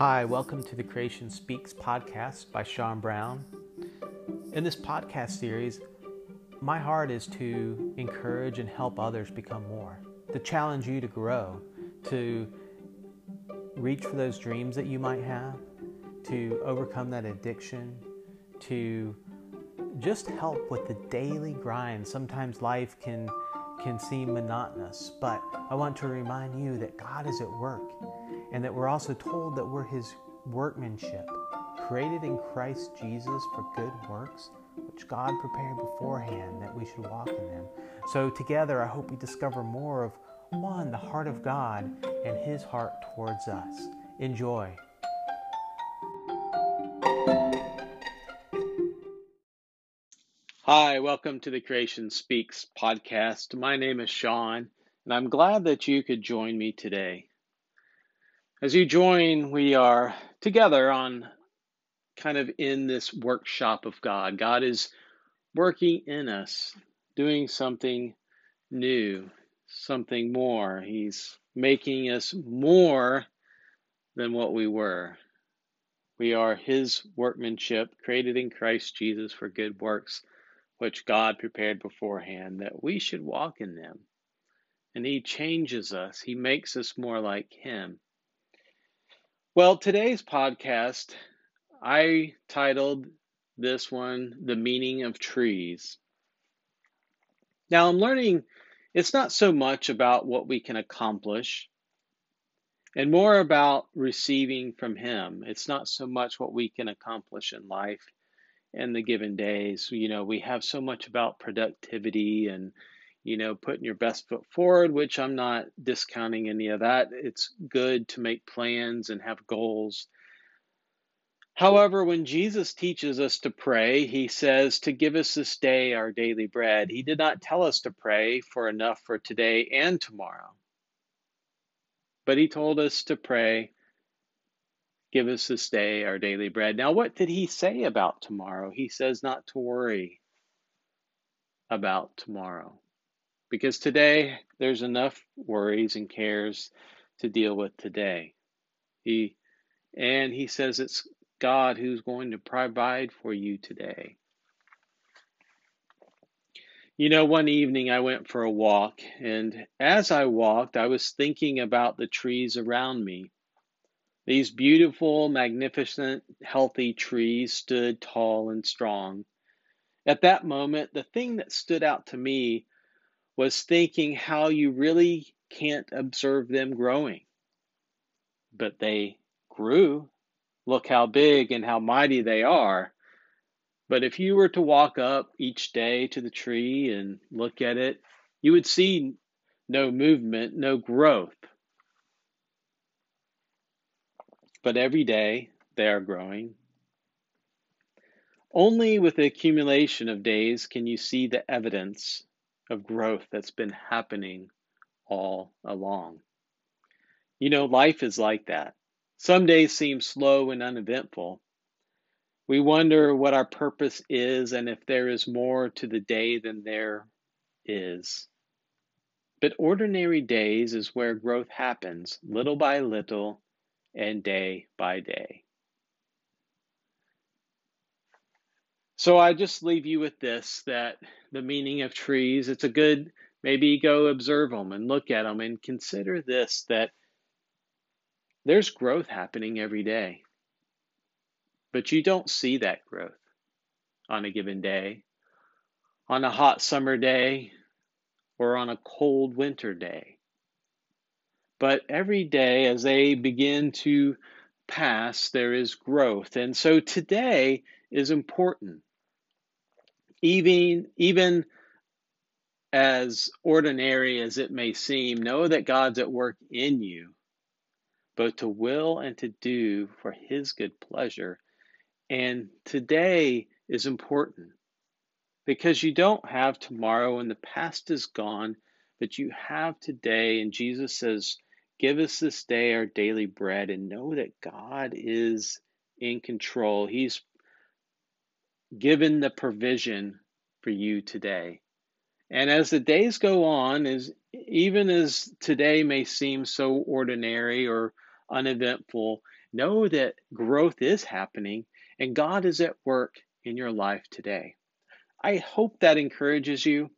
Hi, welcome to the Creation Speaks podcast by Sean Brown. In this podcast series, my heart is to encourage and help others become more, to challenge you to grow, to reach for those dreams that you might have, to overcome that addiction, to just help with the daily grind. Sometimes life can can seem monotonous, but I want to remind you that God is at work and that we're also told that we're his workmanship, created in Christ Jesus for good works, which God prepared beforehand that we should walk in them. So together I hope we discover more of one, the heart of God and his heart towards us. Enjoy. Hi, welcome to the Creation Speaks podcast. My name is Sean, and I'm glad that you could join me today. As you join, we are together on kind of in this workshop of God. God is working in us, doing something new, something more. He's making us more than what we were. We are His workmanship, created in Christ Jesus for good works which God prepared beforehand, that we should walk in them. And He changes us, He makes us more like Him. Well, today's podcast, I titled this one, The Meaning of Trees. Now, I'm learning it's not so much about what we can accomplish and more about receiving from Him. It's not so much what we can accomplish in life in the given days. You know, we have so much about productivity and, you know, putting your best foot forward, which I'm not discounting any of that. It's good to make plans and have goals. However, when Jesus teaches us to pray, he says to give us this day our daily bread. He did not tell us to pray for enough for today and tomorrow, but he told us to pray Give us this day our daily bread. Now, what did he say about tomorrow? He says not to worry about tomorrow. Because today there's enough worries and cares to deal with today. He and he says it's God who's going to provide for you today. You know, one evening I went for a walk, and as I walked, I was thinking about the trees around me. These beautiful, magnificent, healthy trees stood tall and strong. At that moment, the thing that stood out to me was thinking how you really can't observe them growing. But they grew. Look how big and how mighty they are. But if you were to walk up each day to the tree and look at it, you would see no movement, no growth. but every day they are growing. Only with the accumulation of days can you see the evidence of growth that's been happening all along. You know, life is like that. Some days seem slow and uneventful. We wonder what our purpose is and if there is more to the day than there is. But ordinary days is where growth happens, little by little, and day by day. So I just leave you with this that the meaning of trees, it's a good, maybe go observe them and look at them and consider this that there's growth happening every day. But you don't see that growth on a given day, on a hot summer day, or on a cold winter day. But every day, as they begin to pass, there is growth. And so today is important. Even, even as ordinary as it may seem, know that God's at work in you, both to will and to do for His good pleasure. And today is important because you don't have tomorrow and the past is gone, but you have today. And Jesus says, Give us this day our daily bread and know that God is in control. He's given the provision for you today. And as the days go on, as even as today may seem so ordinary or uneventful, Know that growth is happening and God is at work in your life today. I hope that encourages you.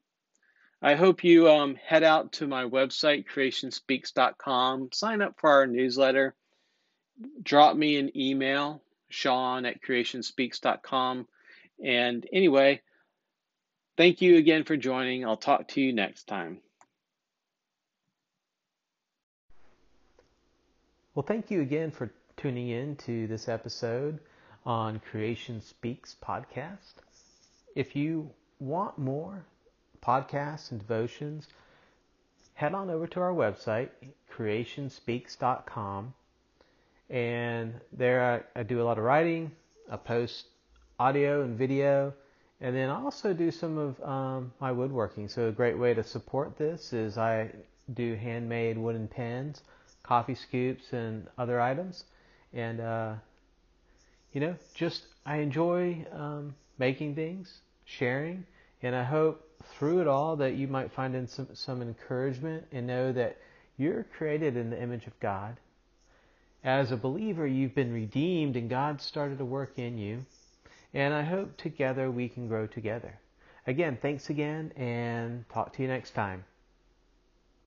I hope you um, head out to my website, creationspeaks.com, sign up for our newsletter, drop me an email, sean at creationspeaks.com. And anyway, thank you again for joining. I'll talk to you next time. Well, thank you again for tuning in to this episode on Creation Speaks podcast. If you want more podcasts and devotions, head on over to our website, creationspeaks.com. And there I, I do a lot of writing, I post audio and video, and then I also do some of um, my woodworking. So a great way to support this is I do handmade wooden pens, coffee scoops, and other items. And uh, you know, just I enjoy um, making things, sharing, and I hope through it all that you might find in some, some encouragement and know that you're created in the image of God. As a believer, you've been redeemed and God started to work in you. And I hope together we can grow together. Again, thanks again and talk to you next time.